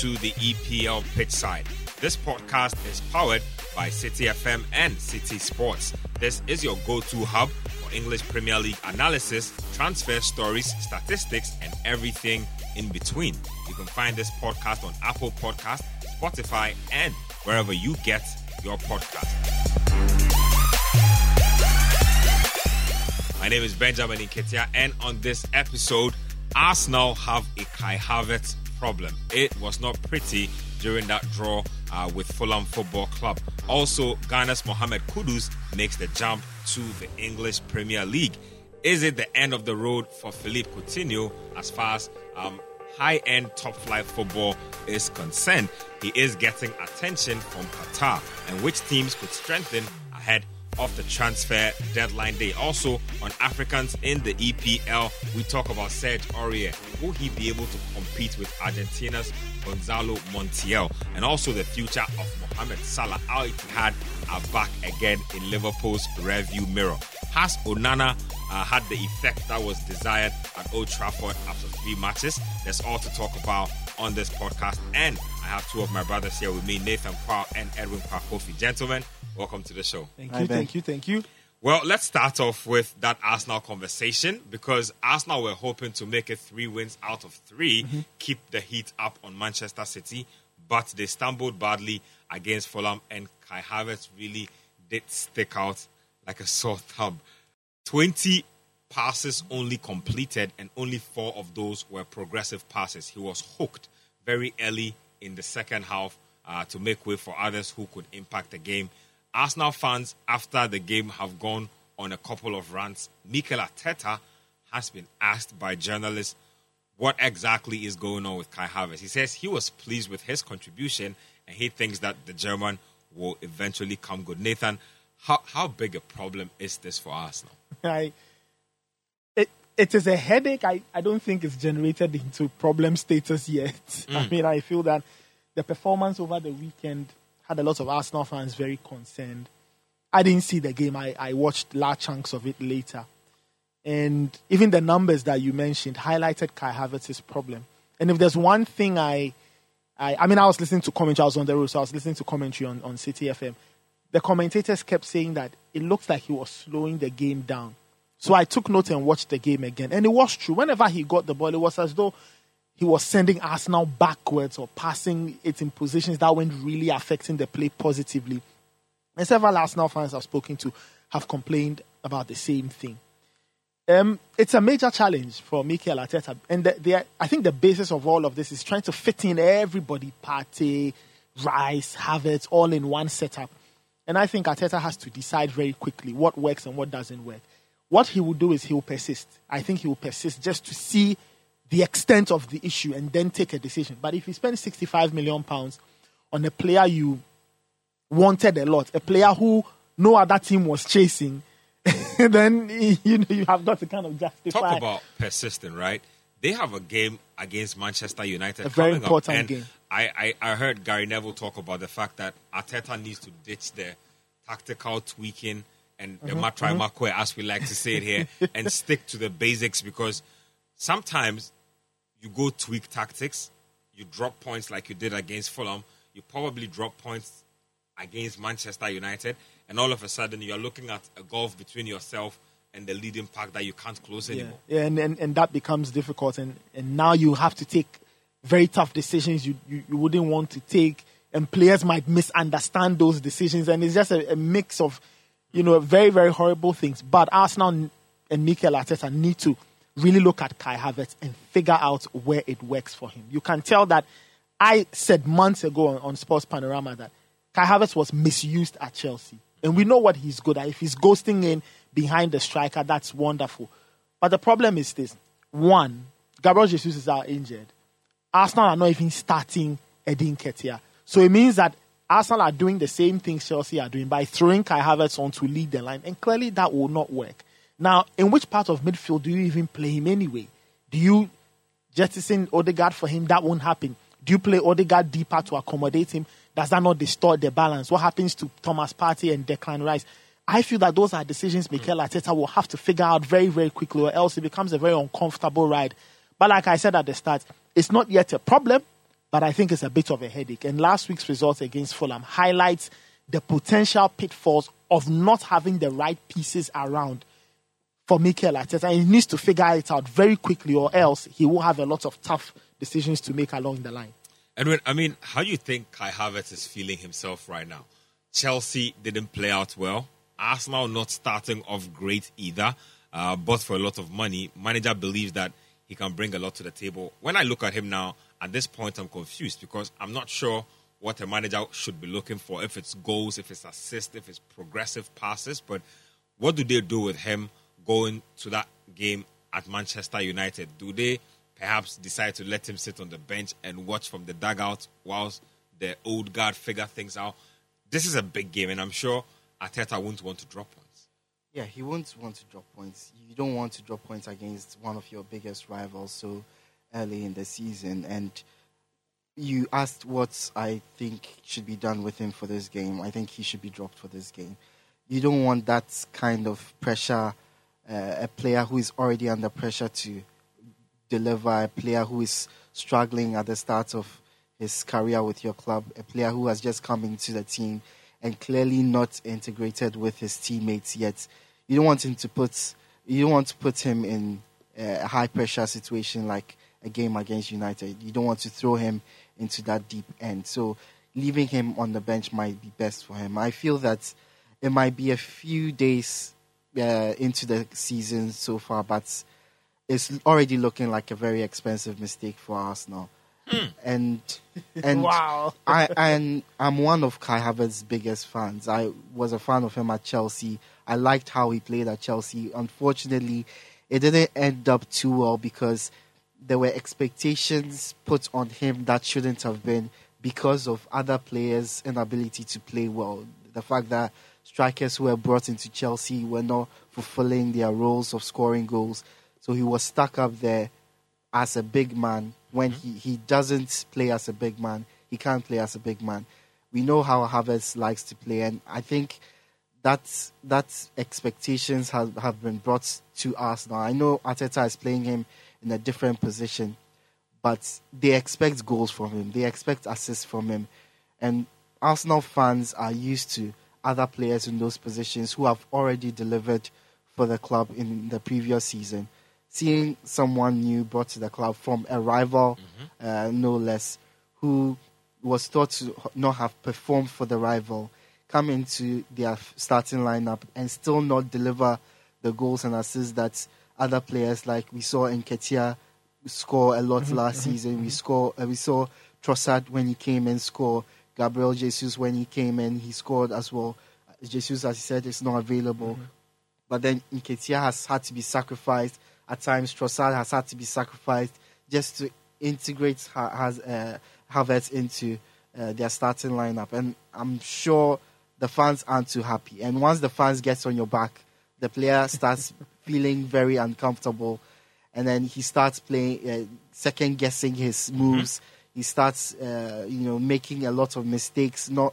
to the EPL pitch side. This podcast is powered by Citi FM and Citi Sports. This is your go to hub for English Premier League analysis, transfer stories, statistics, and everything in between. You can find this podcast on Apple Podcast, Spotify, and wherever you get your podcast. My name is Benjamin Nketsia, and on this episode, Arsenal have a Kai Havertz problem. It was not pretty during that draw uh, with Fulham Football Club. Also, Ghana's Mohamed Kudus makes the jump to the English Premier League. Is it the end of the road for Philippe Coutinho as far as um, high end top flight football is concerned? He is getting attention from Qatar, and which teams could strengthen ahead of the transfer deadline day. Also, on Africans in the EPL, we talk about Serge Aurier. Will he be able to compete with Argentina's Gonzalo Montiel? And also the future of Mohamed Salah. Al Ittihad are back again in Liverpool's rearview mirror. Has Onana uh, had the effect that was desired at Old Trafford after three matches? There's all to talk about on this podcast. And I have two of my brothers here with me, Nathan Quao and Edwin Kwakofi. Gentlemen, welcome to the show. Thank you, thank you, thank you. Well, let's start off with that Arsenal conversation because Arsenal were hoping to make it three wins out of 3 Mm-hmm. keep the heat up on Manchester City, but they stumbled badly against Fulham, and Kai Havertz really did stick out like a sore thumb. 20 passes only completed, and only four of those were progressive passes. He was hooked very early in the second half uh, to make way for others who could impact the game. Arsenal fans, after the game, have gone on a couple of rants. Mikel Arteta has been asked by journalists what exactly is going on with Kai Havertz. He says he was pleased with his contribution and he thinks that the German will eventually come good. Nathan, how, how big a problem is this for Arsenal? I, it, it is a headache. I, I don't think it's generated into problem status yet. I hmm. mean, I feel that the performance over the weekend had a lot of Arsenal fans very concerned. I didn't see the game. I, I watched large chunks of it later. And even the numbers that you mentioned highlighted Kai Havertz's problem. And if there's one thing I, I, I mean, I was listening to commentary. I was on the road, so I was listening to commentary on, on Citi FM. The commentators kept saying that it looks like he was slowing the game down. So I took note and watched the game again. And it was true. Whenever he got the ball, it was as though he was sending Arsenal backwards or passing it in positions that weren't really affecting the play positively. And several Arsenal fans I've spoken to have complained about the same thing. Um, it's a major challenge for Mikel Arteta, and the, the, I think the basis of all of this is trying to fit in everybody, Partey, Rice, Havertz, all in one setup. And I think Arteta has to decide very quickly what works and what doesn't work. What he will do is he will persist. I think he will persist just to see the extent of the issue and then take a decision. But if you spend 65 million pounds on a player you wanted a lot, a player who no other team was chasing, then you know you have got to kind of justify. Talk about persistent, right? They have a game against Manchester United. A very coming important up, and game. I, I, I heard Gary Neville talk about the fact that Arteta needs to ditch the tactical tweaking and the Mm-hmm, matrai makwe, as we like to say it here, and stick to the basics because sometimes you go tweak tactics, you drop points like you did against Fulham, you probably drop points against Manchester United, and all of a sudden you're looking at a gulf between yourself and the leading pack that you can't close yeah, anymore. yeah and, and and that becomes difficult, and and now you have to take very tough decisions you you, you wouldn't want to take, and players might misunderstand those decisions, and it's just a, a mix of you know very very horrible things. But Arsenal and Mikel Arteta need to really look at Kai Havertz and figure out where it works for him. You can tell that I said months ago on, on Sports Panorama that Kai Havertz was misused at Chelsea. And we know what he's good at. If he's ghosting in behind the striker, that's wonderful. But the problem is this. One, Gabriel Jesus is out injured. Arsenal are not even starting Eddie Nketiah. So it means that Arsenal are doing the same things Chelsea are doing by throwing Kai Havertz on to lead the line. And clearly that will not work. Now, in which part of midfield do you even play him anyway? Do you jettison Odegaard for him? That won't happen. Do you play Odegaard deeper to accommodate him? Does that not distort the balance? What happens to Thomas Partey and Declan Rice? I feel that those are decisions Mikel hmm. Arteta will have to figure out very, very quickly, or else it becomes a very uncomfortable ride. But like I said at the start, it's not yet a problem, but I think it's a bit of a headache. And last week's result against Fulham highlights the potential pitfalls of not having the right pieces around for Mikel Arteta. And he needs to figure it out very quickly, or else he will have a lot of tough decisions to make along the line. Edwin, I mean, how do you think Kai Havertz is feeling himself right now? Chelsea didn't play out well. Arsenal not starting off great either, uh, but for a lot of money. Manager believes that he can bring a lot to the table. When I look at him now, at this point, I'm confused because I'm not sure what a manager should be looking for. If it's goals, if it's assists, if it's progressive passes. But what do they do with him going to that game at Manchester United? Do they perhaps decide to let him sit on the bench and watch from the dugout whilst the old guard figure things out? This is a big game, and I'm sure Arteta won't want to drop points. Yeah, he won't want to drop points. You don't want to drop points against one of your biggest rivals so early in the season. And you asked what I think should be done with him for this game. I think he should be dropped for this game. You don't want that kind of pressure, uh, a player who is already under pressure to deliver, a player who is struggling at the start of his career with your club, a player who has just come into the team and clearly not integrated with his teammates yet. You don't want him to put you don't want to put him in a high pressure situation like a game against United. You don't want to throw him into that deep end. So leaving him on the bench might be best for him. I feel that it might be a few days uh, into the season so far, but it's already looking like a very expensive mistake for Arsenal. Mm. And and wow, I and I'm one of Kai Havertz's biggest fans. I was a fan of him at Chelsea. I liked how he played at Chelsea. Unfortunately, it didn't end up too well because there were expectations put on him that shouldn't have been because of other players' inability to play well. The fact that strikers who were brought into Chelsea were not fulfilling their roles of scoring goals. So he was stuck up there as a big man when mm-hmm. he, he doesn't play as a big man. He can't play as a big man. We know how Havertz likes to play, and I think that that expectations have, have been brought to us now. I know Arteta is playing him in a different position, but they expect goals from him. They expect assists from him, and Arsenal fans are used to other players in those positions who have already delivered for the club in the previous season. Seeing someone new brought to the club from a rival, mm-hmm. uh, no less, who was thought to not have performed for the rival, come into their starting lineup and still not deliver the goals and assists that other players like we saw Nketiah score a lot mm-hmm, last mm-hmm, season. We mm-hmm. score uh, we saw Trossard when he came and score. Gabriel Jesus when he came in he scored as well. Jesus, as he said, is not available. Mm-hmm. But then Nketiah has had to be sacrificed. At times, Trossard has had to be sacrificed just to integrate has uh, Havertz into uh, their starting lineup. And I'm sure the fans aren't too happy. And once the fans gets on your back, the player starts feeling very uncomfortable, and then he starts playing, uh, second guessing his moves. Mm-hmm. He starts, uh, you know, making a lot of mistakes, not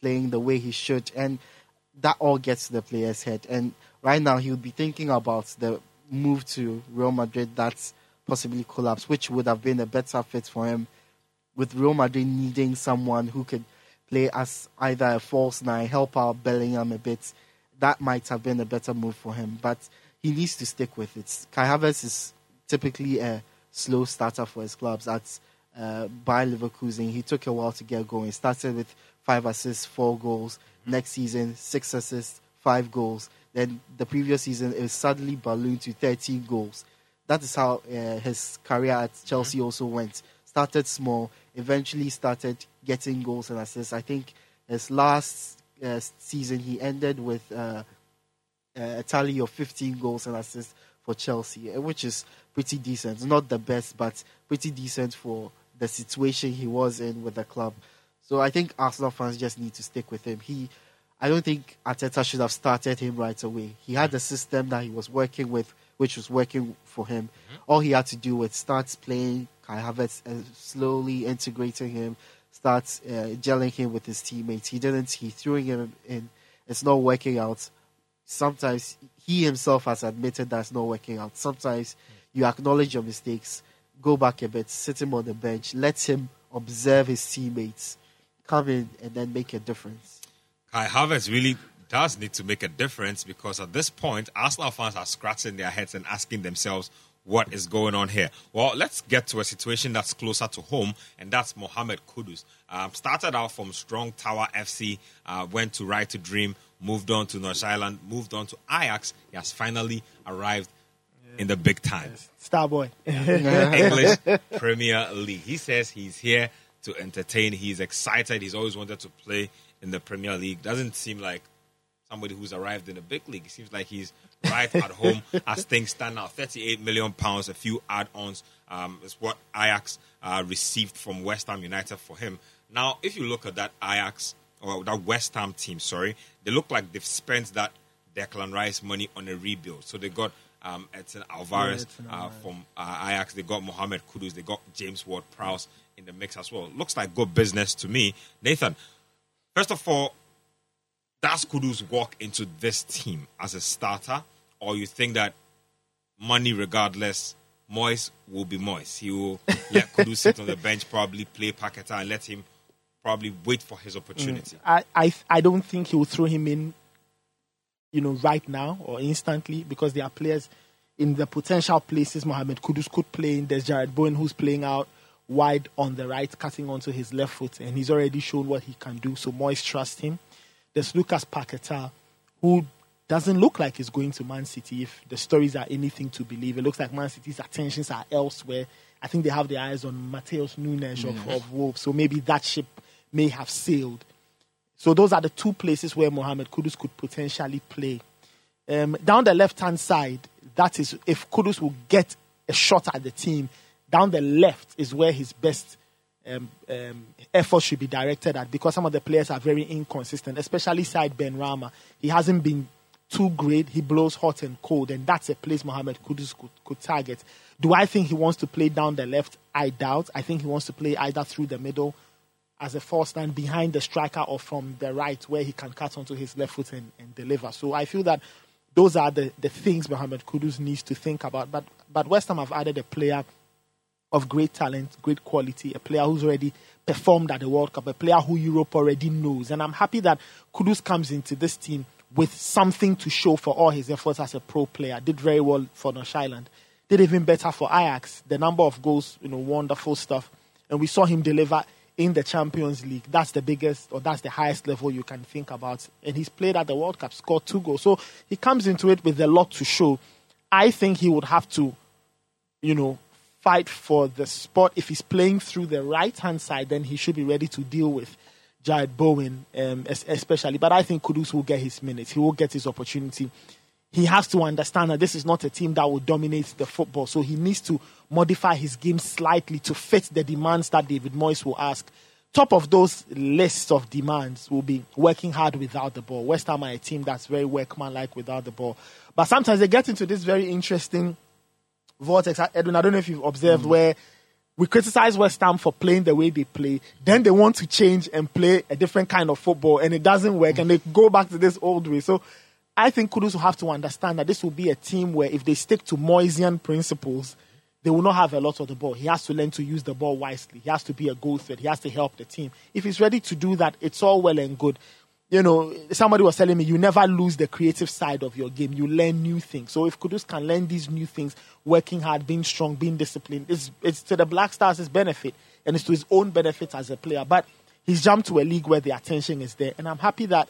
playing the way he should, and that all gets to the player's head. And right now, he would be thinking about the move to Real Madrid that's possibly collapsed, which would have been a better fit for him. With Real Madrid needing someone who could play as either a false nine, help out Bellingham a bit, that might have been a better move for him. But he needs to stick with it. Kai Havertz is typically a slow starter for his clubs. At uh, Bayer Leverkusen, he took a while to get going. Started with five assists, four goals. Next season, six assists, five goals. Then the previous season, it suddenly ballooned to 13 goals. That is how uh, his career at Chelsea also went. Started small, eventually started getting goals and assists. I think his last uh, season he ended with uh, a tally of 15 goals and assists for Chelsea, which is pretty decent. Not the best, but pretty decent for the situation he was in with the club. So I think Arsenal fans just need to stick with him. He, I don't think Arteta should have started him right away. He had a system that he was working with, which was working for him. Mm-hmm. All he had to do was start playing Kai Havertz and slowly integrating him, start uh, gelling him with his teammates. He didn't. He threw him in. It's not working out. Sometimes he himself has admitted that's not working out. Sometimes you acknowledge your mistakes, go back a bit, sit him on the bench, let him observe his teammates, come in and then make a difference. Kai Havertz really does need to make a difference because at this point, Arsenal fans are scratching their heads and asking themselves, what is going on here? Well, let's get to a situation that's closer to home, and that's Mohamed Kudus. Um, started out from Strong Tower FC, uh, went to Right to Dream, moved on to North Island, moved on to Ajax. He has finally arrived in the big time. Starboy. English Premier League. He says he's here to entertain. He's excited. He's always wanted to play in the Premier League. Doesn't seem like somebody who's arrived in a big league. It seems like he's right at home as things stand now. 38 million pounds, a few add-ons um, is what Ajax uh, received from West Ham United for him. Now, if you look at that Ajax or that West Ham team, sorry, they look like they've spent that Declan Rice money on a rebuild. So they got um, Edson Alvarez Yeah, uh, from uh, Ajax. They got Mohamed Kudus. They got James Ward-Prowse in the mix as well. Looks like good business to me. Nathan, first of all, does Kudus walk into this team as a starter, or you think that money regardless, Moyes will be Moyes? He will let Kudus sit on the bench, probably play Paqueta, and let him probably wait for his opportunity. I, I I don't think he will throw him in, you know, right now or instantly because there are players in the potential places Mohamed Kudus could play in. There's Jarrod Bowen who's playing out wide on the right, cutting onto his left foot, and he's already shown what he can do. So Moyes trusts him. There's Lucas Paqueta, who doesn't look like he's going to Man City if the stories are anything to believe. It looks like Man City's attentions are elsewhere. I think they have their eyes on Matheus Nunes of, of Wolves, so maybe that ship may have sailed. So those are the two places where Mohamed Kudus could potentially play. Um, down the left hand side, that is if Kudus will get a shot at the team. Down the left is where his best um, um, effort should be directed at because some of the players are very inconsistent, especially Said Benrahma. He hasn't been too great. He blows hot and cold, and that's a place Mohamed Kudus could, could target. Do I think he wants to play down the left? I doubt. I think he wants to play either through the middle as a false stand behind the striker or from the right where he can cut onto his left foot and, and deliver. So I feel that those are the, the things Mohamed Kudus needs to think about. But but West Ham have added a player of great talent, great quality, a player who's already performed at the World Cup, a player who Europe already knows. And I'm happy that Kudus comes into this team with something to show for all his efforts as a pro player. Did very well for North Island. Did even better for Ajax. The number of goals, you know, wonderful stuff. And we saw him deliver in the Champions League. That's the biggest or that's the highest level you can think about. And he's played at the World Cup, scored two goals. So he comes into it with a lot to show. I think he would have to, you know, fight for the spot. If he's playing through the right hand side, then he should be ready to deal with Jarrod Bowen, um, especially. But I think Kudus will get his minutes. He will get his opportunity. He has to understand that this is not a team that will dominate the football. So he needs to modify his game slightly to fit the demands that David Moyes will ask. Top of those lists of demands will be working hard without the ball. West Ham are a team that's very workmanlike without the ball. But sometimes they get into this very interesting vortex. Edwin, I don't know if you've observed mm. where we criticize West Ham for playing the way they play. Then they want to change and play a different kind of football, and it doesn't work, and they go back to this old way. So I think Kudus will have to understand that this will be a team where if they stick to Moisian principles, they will not have a lot of the ball. He has to learn to use the ball wisely. He has to be a goal threat. He has to help the team. If he's ready to do that, it's all well and good. You know, somebody was telling me you never lose the creative side of your game. You learn new things. So if Kudus can learn these new things, working hard, being strong, being disciplined, it's, it's to the Black Stars' benefit and it's to his own benefit as a player. But he's jumped to a league where the attention is there. And I'm happy that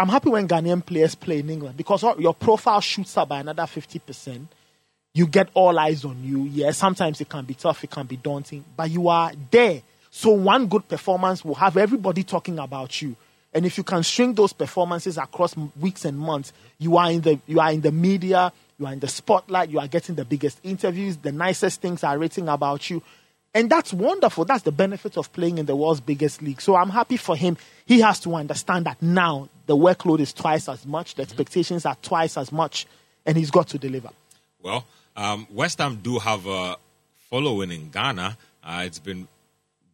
I'm happy when Ghanaian players play in England because your profile shoots up by another 50%. You get all eyes on you. Yeah, sometimes it can be tough, it can be daunting, but you are there. So one good performance will have everybody talking about you. And if you can string those performances across weeks and months, you are in the you are in the media, you are in the spotlight, you are getting the biggest interviews, the nicest things are written about you. And that's wonderful. That's the benefit of playing in the world's biggest league. So I'm happy for him. He has to understand that now the workload is twice as much, the expectations are twice as much, and he's got to deliver. Well, um, West Ham do have a following in Ghana. Uh, it's been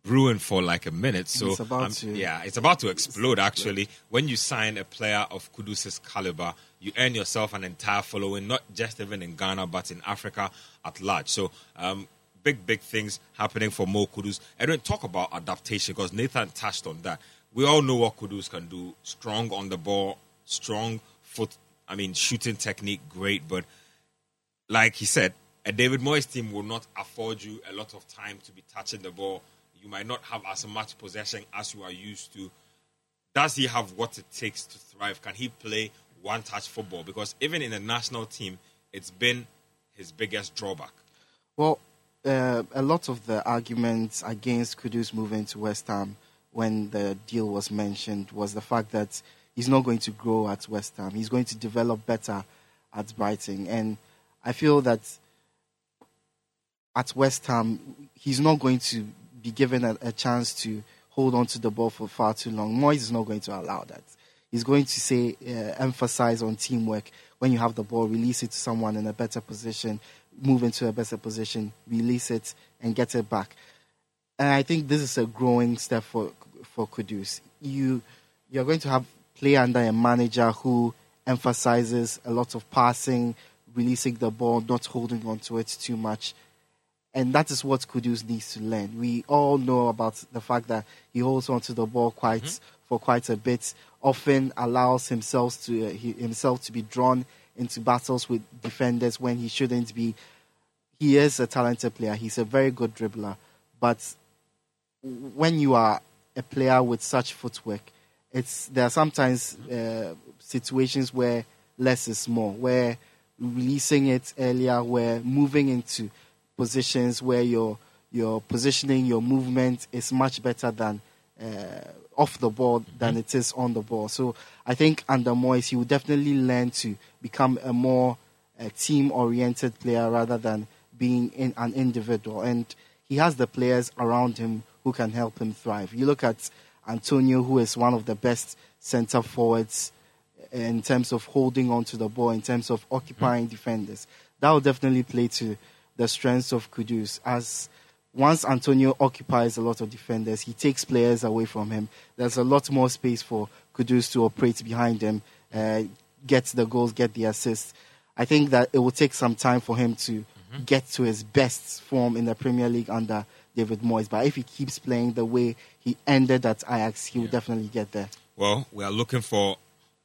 brewing for like a minute, so It's about um, to- yeah, it's about to explode. Actually, when you sign a player of Kudus's caliber, you earn yourself an entire following, not just even in Ghana but in Africa at large. So. Um, big, big things happening for Mo Kudus. And then talk about adaptation because Nathan touched on that. We all know what Kudus can do. Strong on the ball, strong foot. I mean, shooting technique, great. But like he said, a David Moyes team will not afford you a lot of time to be touching the ball. You might not have as much possession as you are used to. Does he have what it takes to thrive? Can he play one touch football? Because even in the national team, it's been his biggest drawback. Well, uh, a lot of the arguments against Kudus moving to West Ham when the deal was mentioned was the fact that he's not going to grow at West Ham. He's going to develop better at Brighton. And I feel that at West Ham, he's not going to be given a, a chance to hold on to the ball for far too long. Moyes is not going to allow that. He's going to say, uh, emphasize on teamwork. When you have the ball, release it to someone in a better position, move into a better position, release it, and get it back. And I think this is a growing step for for Kudus. You you're going to have play under a manager who emphasizes a lot of passing, releasing the ball, not holding on to it too much. And that is what Kudus needs to learn. We all know about the fact that he holds on to the ball quite mm-hmm. for quite a bit. Often allows himself to uh, he, himself to be drawn into battles with defenders when he shouldn't be. He is a talented player. He's a very good dribbler, but when you are a player with such footwork, it's there are sometimes uh, situations where less is more, where releasing it earlier, where moving into positions where your your positioning, your movement is much better than uh, off the ball than mm-hmm. it is on the ball. So I think under Moyes, he will definitely learn to become a more uh, team-oriented player rather than being in an individual. And he has the players around him who can help him thrive. You look at Antonio, who is one of the best centre forwards in terms of holding on to the ball, in terms of occupying mm-hmm. defenders. That will definitely play to the strengths of Kudus. As once Antonio occupies a lot of defenders, he takes players away from him. There's a lot more space for Kudus to operate behind him, uh, get the goals, get the assists. I think that it will take some time for him to mm-hmm. get to his best form in the Premier League under David Moyes. But if he keeps playing the way he ended at Ajax, he will definitely get there. Well, we are looking for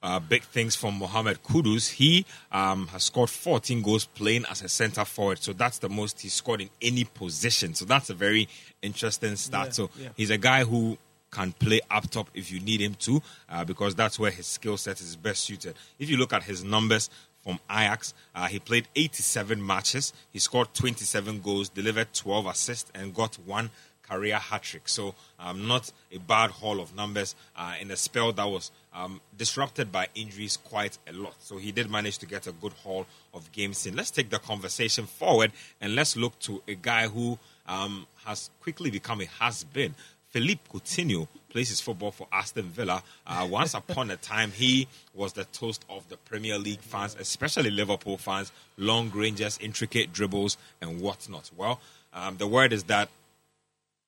uh, big things from Mohamed Kudus. He um, has scored 14 goals playing as a centre forward, so that's the most he's scored in any position. So that's a very interesting start. Yeah, so yeah. he's a guy who can play up top if you need him to, uh, because that's where his skill set is best suited. If you look at his numbers from Ajax, uh, he played 87 matches, he scored 27 goals, delivered 12 assists, and got one career hat trick. So, um, not a bad haul of numbers uh, in a spell that was um, disrupted by injuries quite a lot. So, he did manage to get a good haul of games in. Let's take the conversation forward and let's look to a guy who um, has quickly become a has been. Philippe Coutinho plays his football for Aston Villa. Uh, once upon a time, he was the toast of the Premier League fans, especially Liverpool fans. Long ranges, intricate dribbles, and whatnot. Well, um, the word is that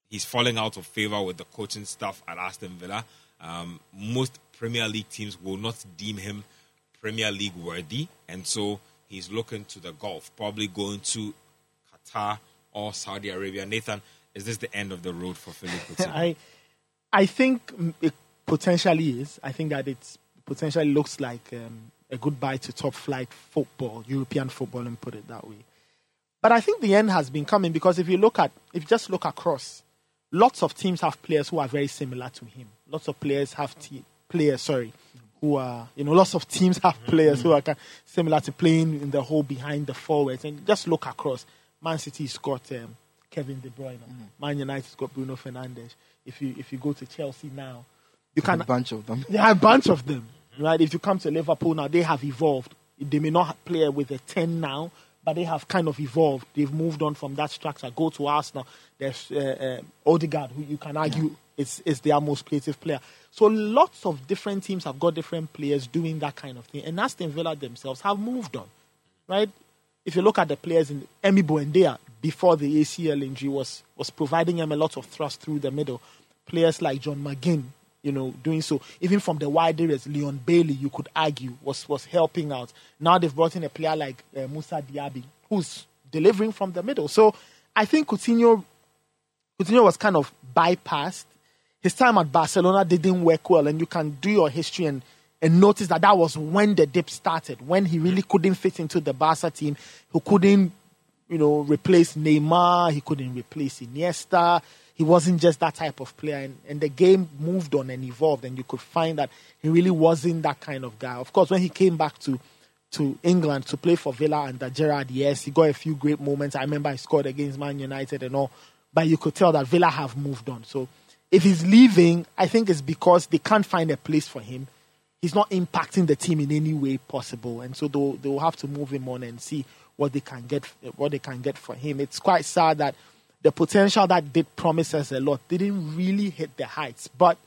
he's falling out of favor with the coaching staff at Aston Villa. Um, most Premier League teams will not deem him Premier League worthy, and so he's looking to the Gulf, probably going to Qatar or Saudi Arabia. Nathan, is this the end of the road for Philippe I, I think it potentially is. I think that it potentially looks like um, a goodbye to top flight football, European football, and put it that way. But I think the end has been coming because if you look at, if you just look across, lots of teams have players who are very similar to him. Lots of players have te- players, sorry, who are you know lots of teams have players who are kind of similar to playing in the hole behind the forwards. And just look across. Man City's got um, Kevin De Bruyne. Mm-hmm. Man United's got Bruno Fernandes. If you if you go to Chelsea now, you can a bunch of them. Yeah, a bunch of them. Right. If you come to Liverpool now, they have evolved. They may not play with a ten now, but they have kind of evolved. They've moved on from that structure. Go to Arsenal. There's uh, uh, Odegaard, who you can argue yeah. is, is their most creative player. So lots of different teams have got different players doing that kind of thing. And Aston Villa themselves have moved on, right? If you look at the players in Emi Buendia before the ACL injury was was providing them a lot of thrust through the middle. Players like John McGinn, you know, doing so. Even from the wide areas, Leon Bailey, you could argue, was, was helping out. Now they've brought in a player like uh, Moussa Diaby, who's delivering from the middle. So I think Coutinho, Coutinho was kind of bypassed. His time at Barcelona didn't work well, and you can do your history and, and notice that that was when the dip started, when he really couldn't fit into the Barca team, who couldn't, you know, replace Neymar, he couldn't replace Iniesta. He wasn't just that type of player, and, and the game moved on and evolved, and you could find that he really wasn't that kind of guy. Of course, when he came back to to England to play for Villa under Gerrard, yes, he got a few great moments. I remember he scored against Man United and all, but you could tell that Villa have moved on. So if he's leaving, I think it's because they can't find a place for him. He's not impacting the team in any way possible, and so they'll they'll have to move him on and see what they can get what they can get for him. It's quite sad that the potential that did promise us a lot didn't really hit the heights, but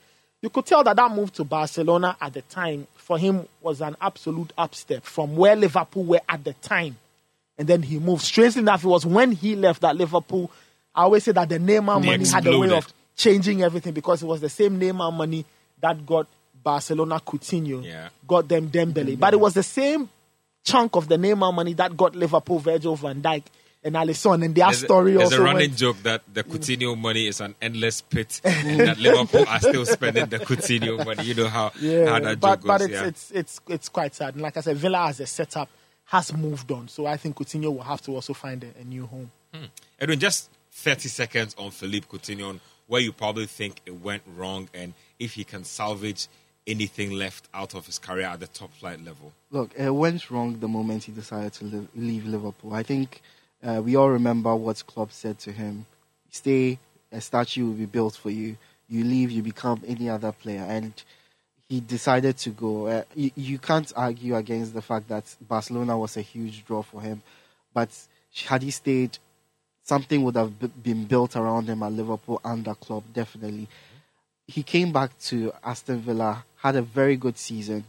you could tell that that move to Barcelona at the time for him was an absolute upstep from where Liverpool were at the time. And then he moved. Strangely enough, it was when he left that Liverpool. I always say that the Neymar He money had a way of changing everything because it was the same Neymar money that got Barcelona Coutinho, Yeah. got them Dembele. But it was the same chunk of the Neymar money that got Liverpool Virgil van Dijk and Alisson. And their There's, a, story there's also a running went, joke that the Coutinho money is an endless pit, and that Liverpool are still spending the Coutinho money. You know how, how Yeah, that but joke goes. but it's, yeah. it's it's it's quite sad. And like I said, Villa as a setup has moved on, so I think Coutinho will have to also find a, a new home. Hmm. Edwin, just 30 seconds on Philippe Coutinho, on where you probably think it went wrong, and if he can salvage anything left out of his career at the top flight level. Look, it went wrong the moment he decided to li- leave Liverpool. I think uh, we all remember what Klopp said to him: "Stay, a statue will be built for you. You leave, you become any other player." And he decided to go. Uh, you, you can't argue against the fact that Barcelona was a huge draw for him, but had he stayed, something would have b- been built around him at Liverpool under Klopp, definitely. He came back to Aston Villa, had a very good season,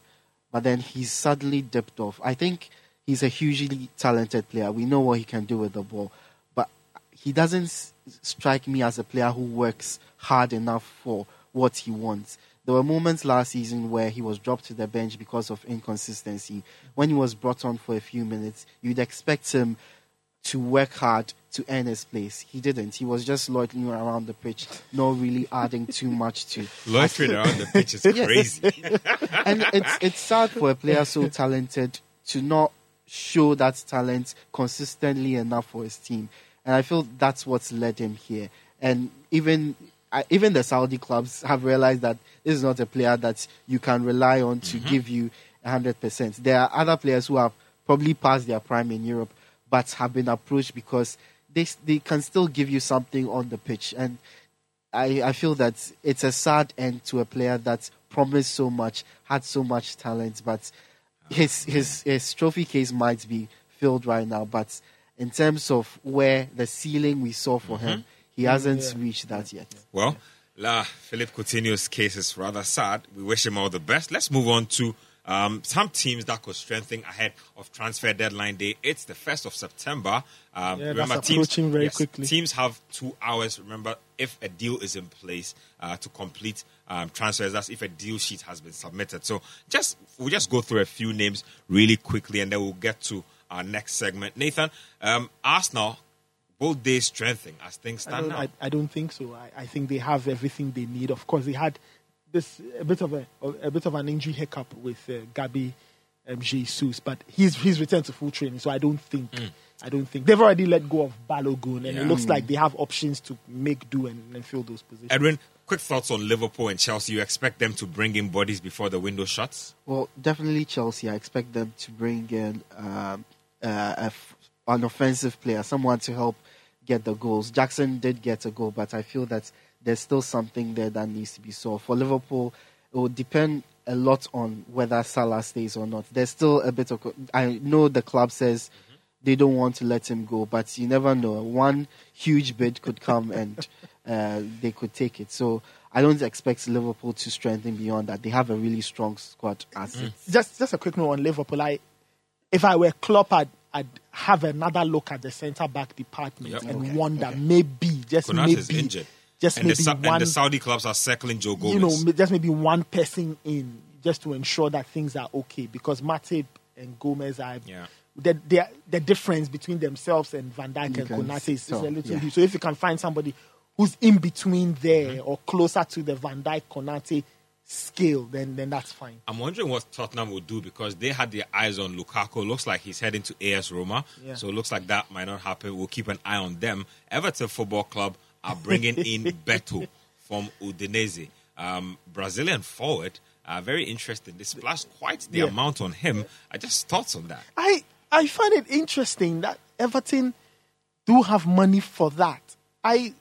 but then he suddenly dipped off. I think he's a hugely talented player. We know what he can do with the ball, but he doesn't s- strike me as a player who works hard enough for what he wants. There were moments last season where he was dropped to the bench because of inconsistency. When he was brought on for a few minutes, you'd expect him to work hard to earn his place. He didn't. He was just loitering around the pitch, not really adding too much to Loitering around the pitch is crazy. and it's it's sad for a player so talented to not show that talent consistently enough for his team. And I feel that's what's led him here. And even even the Saudi clubs have realized that this is not a player that you can rely on to mm-hmm. give you hundred percent. There are other players who have probably passed their prime in Europe, but have been approached because they they can still give you something on the pitch. And I, I feel that it's a sad end to a player that promised so much, had so much talent, but his his his trophy case might be filled right now. But in terms of where the ceiling we saw for him, mm-hmm. he hasn't yeah. reached that yet. Well, La Philippe Coutinho's case is rather sad. We wish him all the best. Let's move on to um, some teams that could strengthen ahead of transfer deadline day. It's the first of September. Um, Yeah, remember, that's teams, approaching very yes, quickly. Teams have two hours. Remember, if a deal is in place uh, to complete um, transfers, that's if a deal sheet has been submitted. So just we'll just go through a few names really quickly, and then we'll get to our next segment. Nathan, um, Arsenal. both they strengthen as things I stand don't, now? I, I don't think so. I, I think they have everything they need. Of course, they had this a bit of a a bit of an injury hiccup with uh, Gabi um, Jesus, but he's he's returned to full training. So I don't think I don't think they've already let go of Balogun, and Mm. Yeah. it looks like they have options to make do and, and fill those positions. Edwin, quick thoughts on Liverpool and Chelsea. You expect them to bring in bodies before the window shuts? Well, definitely Chelsea. I expect them to bring in um, uh, a f- an offensive player, someone to help get the goals. Jackson did get a goal, but I feel that there's still something there that needs to be solved. For Liverpool, it will depend a lot on whether Salah stays or not. There's still a bit of. I know the club says they don't want to let him go, but you never know. One huge bid could come and uh, they could take it. So I don't expect Liverpool to strengthen beyond that. They have a really strong squad as it. just just a quick note on Liverpool. I, if I were Klopp, I'd, I'd have another look at the centre back department Yep. and Okay, wonder okay. maybe just Konate is maybe injured. just And the, maybe Sa- one and the Saudi clubs are circling Joe Gomez. you know, just maybe one person in just to ensure that things are okay because Matip and Gomez are Yeah. the, the the difference between themselves and Van Dijk and Konate is, is a little yeah. huge. So if you can find somebody who's in between there Mm-hmm. or closer to the Van Dijk Konate scale, then then that's fine. I'm wondering what Tottenham will do because they had their eyes on Lukaku. Looks like he's heading to AS Roma, Yeah. so it looks like that might not happen. We'll keep an eye on them. Everton Football Club are bringing in Beto from Udinese, um, Brazilian forward. Uh, very interesting. They splashed quite the Yeah. amount on him. I just thoughts on that. I I find it interesting that Everton do have money for that. I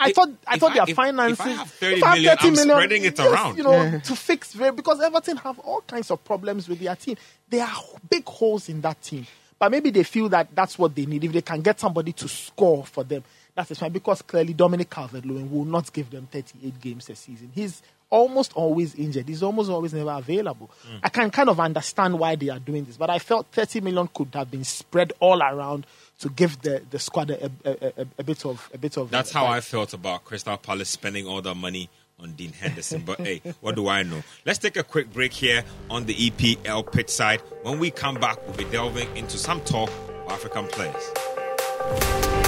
I thought I if thought I- their if- if finances. I have 30 if I have million, 30 I'm million, spreading it yes, around. You know, to fix because Everton have all kinds of problems with their team. There are big holes in that team, but maybe they feel that that's what they need. If they can get somebody to score for them, that's fine. Because clearly Dominic Calvert-Lewin will not give them 38 games a season. He's almost always injured. He's almost always never available. Mm. I can kind of understand why they are doing this, but I felt 30 million could have been spread all around to give the, the squad a, a, a, a bit of a bit of. That's uh, how I felt about Crystal Palace spending all that money on Dean Henderson. But hey, what do I know? Let's take a quick break here on the EPL pitch side. When we come back, we'll be delving into some talk of African players.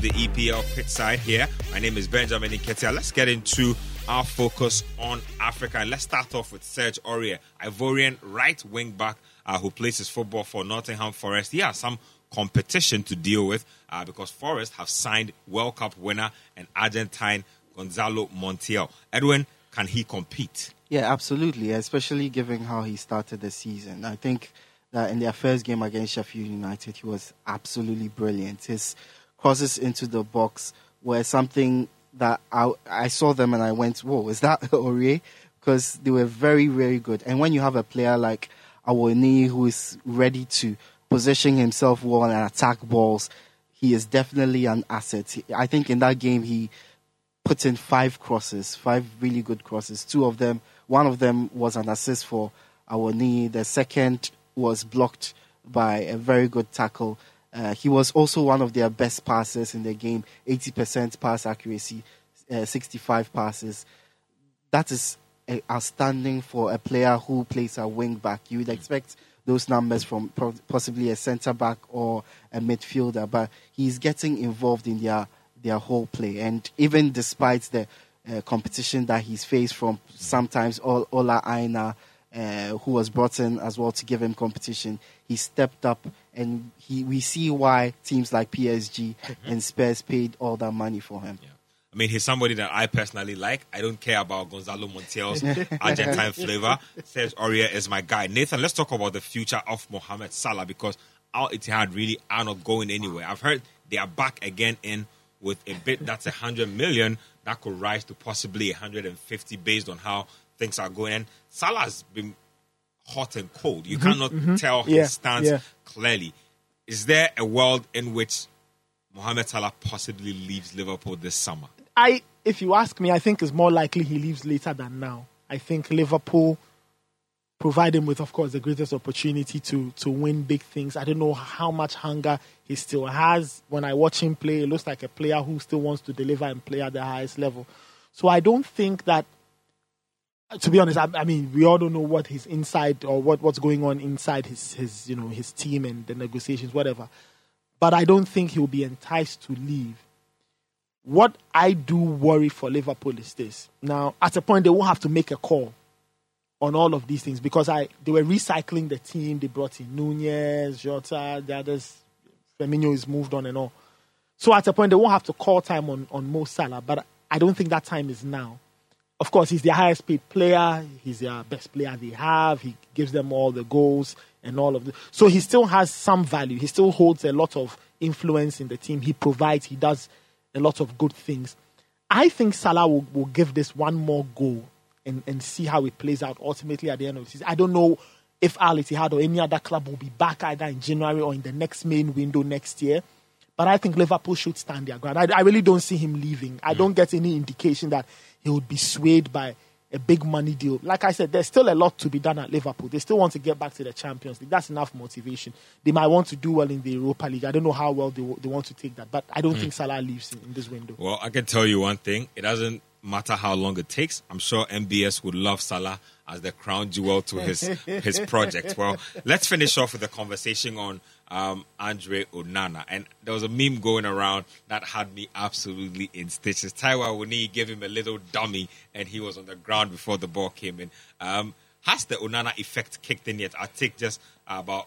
The EPL pitch side here. My name is Benjamin Nketsia. Let's get into our focus on Africa. And let's start off with Serge Aurier, Ivorian right wing back uh, who plays his football for Nottingham Forest. He has some competition to deal with uh, because Forest have signed World Cup winner and Argentine Gonzalo Montiel. Edwin, can he compete? Yeah, absolutely. Especially given how he started the season. I think that in their first game against Sheffield United, he was absolutely brilliant. His crosses into the box were something that I, I saw them and I went, "Whoa, is that Aurier?" Because they were very, very good. And when you have a player like Awoniyi who is ready to position himself well and attack balls, he is definitely an asset. I think in that game he put in five crosses, five really good crosses. Two of them, one of them was an assist for Awoniyi. The second was blocked by a very good tackle. Uh, he was also one of their best passers in the game, 80% pass accuracy, uh, 65 passes. That is uh, outstanding for a player who plays a wing back. You would expect those numbers from possibly a centre back or a midfielder, but he's getting involved in their their whole play. And even despite the uh, competition that he's faced from sometimes Ola Aina, uh, who was brought in as well to give him competition, he stepped up, and he we see why teams like PSG mm-hmm. and Spurs paid all that money for him. Yeah. I mean, he's somebody that I personally like. I don't care about Gonzalo Montiel's Argentine flavor. Serge Aurier is my guy. Nathan, let's talk about the future of Mohamed Salah because Al Ittihad really are not going anywhere. I've heard they are back again in with a bit that's 100 million that could rise to possibly 150 based on how things are going. And Salah has been hot and cold. You mm-hmm, cannot mm-hmm. tell his Yeah, stance yeah. clearly. Is there a world in which Mohamed Salah possibly leaves Liverpool this summer? I, if you ask me, I think it's more likely he leaves later than now. I think Liverpool provide him with, of course, the greatest opportunity to to win big things. I don't know how much hunger he still has. When I watch him play, it looks like a player who still wants to deliver and play at the highest level. So I don't think that. To be honest, I, I mean, we all don't know what his inside or what, what's going on inside his, his, you know, his team and the negotiations, whatever. But I don't think he'll be enticed to leave what I do worry for Liverpool is this. Now, at a point, they won't have to make a call on all of these things because I they were recycling the team. They brought in Nunez, Jota, the others. Firmino is moved on and all. So at a point, they won't have to call time on, on Mo Salah, but I don't think that time is now. Of course, he's their highest paid player. He's their best player they have. He gives them all the goals and all of the. So he still has some value. He still holds a lot of influence in the team. He provides. He does a lot of good things. I think Salah will, will give this one more go and, and see how it plays out ultimately at the end of the season. I don't know if Al Ittihad or any other club will be back either in January or in the next main window next year. But I think Liverpool should stand their ground. I, I really don't see him leaving. I mm. don't get any indication that he would be swayed by a big money deal. Like I said, there's still a lot to be done at Liverpool. They still want to get back to the Champions League. That's enough motivation. They might want to do well in the Europa League. I don't know how well they, they want to take that, but I don't mm. think Salah leaves in, in this window. Well, I can tell you one thing. It doesn't matter how long it takes. I'm sure MBS would love Salah as the crown jewel to his his project. Well, let's finish off with a conversation on um, Andre Onana. And there was a meme going around that had me absolutely in stitches. Taiwo Awoniyi gave him a little dummy and he was on the ground before the ball came in. Um, has the Onana effect kicked in yet? I'll take just about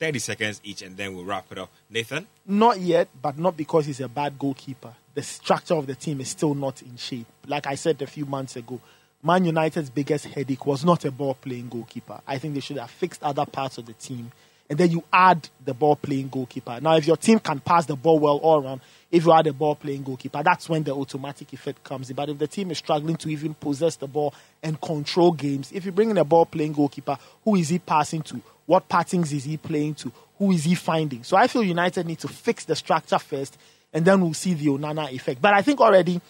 30 seconds each and then we'll wrap it up. Nathan? Not yet, but not because he's a bad goalkeeper. The structure of the team is still not in shape. Like I said a few months ago, Man United's biggest headache was not a ball playing goalkeeper. I think they should have fixed other parts of the team and then you add the ball playing goalkeeper. Now, if your team can pass the ball well all around, if you add a ball playing goalkeeper, that's when the automatic effect comes in. But if the team is struggling to even possess the ball and control games, if you bring in a ball playing goalkeeper, who is he passing to? What patterns is he playing to? Who is he finding? So I feel United need to fix the structure first, and then we'll see the Onana effect. But I think already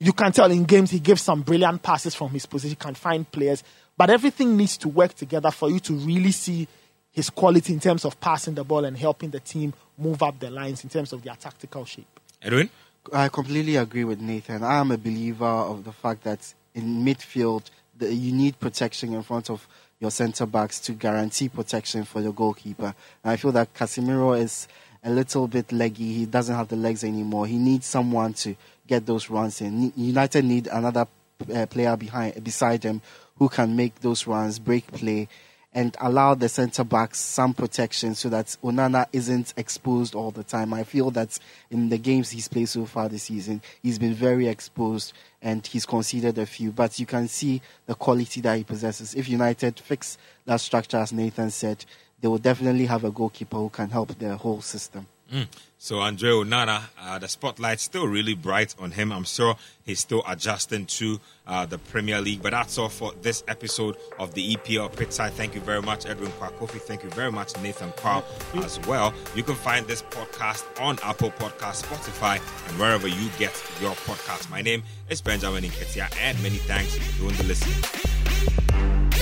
you can tell in games he gives some brilliant passes from his position, can find players, but everything needs to work together for you to really see his quality in terms of passing the ball and helping the team move up the lines in terms of their tactical shape. Edwin? I completely agree with Nathan. I am a believer of the fact that in midfield, the, you need protection in front of your centre backs to guarantee protection for your goalkeeper. And I feel that Casemiro is a little bit leggy. He doesn't have the legs anymore. He needs someone to get those runs in. United need another uh, player behind beside him who can make those runs, break play, and allow the centre backs some protection so that Onana isn't exposed all the time. I feel that in the games he's played so far this season, he's been very exposed and he's conceded a few. But you can see the quality that he possesses. If United fix that structure, as Nathan said, they will definitely have a goalkeeper who can help their whole system. Mm. So Andre Onana, uh, the spotlight's still really bright on him. I'm sure he's still adjusting to uh, the Premier League. But that's all for this episode of the EPL Pitchside. Thank you very much, Edwin Kwakofi. Thank you very much, Nathan Quao, as well. You can find this podcast on Apple Podcast, Spotify, and wherever you get your podcast. My name is Benjamin Nketsia, and many thanks for doing the listening.